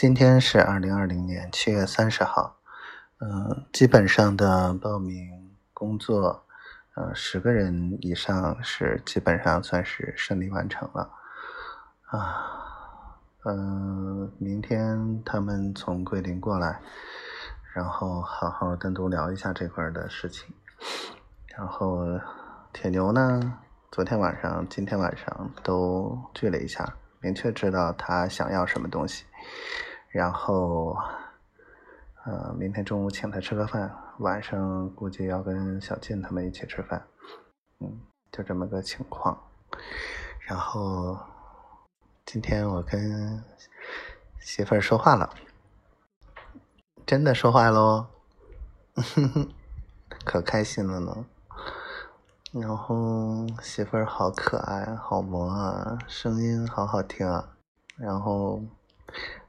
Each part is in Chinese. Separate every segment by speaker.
Speaker 1: 今天是二零二零年七月三十号，嗯，基本上的报名工作，呃，十个人以上是基本上算是顺利完成了，啊，嗯，明天他们从桂林过来，然后好好单独聊一下这块的事情，然后铁牛呢，昨天晚上、今天晚上都聚了一下，明确知道他想要什么东西。然后，呃，明天中午请他吃个饭，晚上估计要跟小静他们一起吃饭，嗯，就这么个情况。然后今天我跟媳妇儿说话了，真的说话喽，可开心了呢。然后媳妇儿好可爱，好萌啊，声音好好听啊。然后。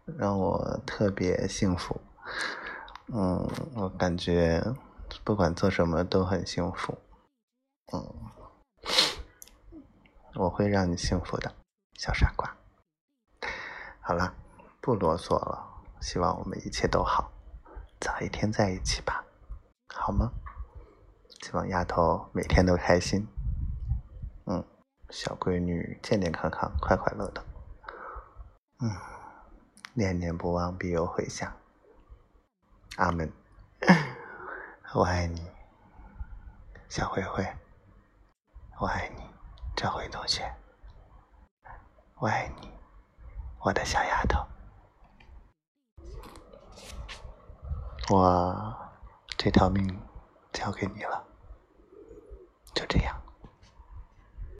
Speaker 1: 让我特别幸福，嗯，我感觉不管做什么都很幸福，嗯，我会让你幸福的，小傻瓜。好了，不啰嗦了，希望我们一切都好，早一天在一起吧，好吗？希望丫头每天都开心，嗯，小闺女健健康康，快快乐乐，嗯。念念不忘，必有回响。阿门。我爱你，小灰灰。我爱你，这回同学。我爱你，我的小丫头。我这条命交给你了，就这样。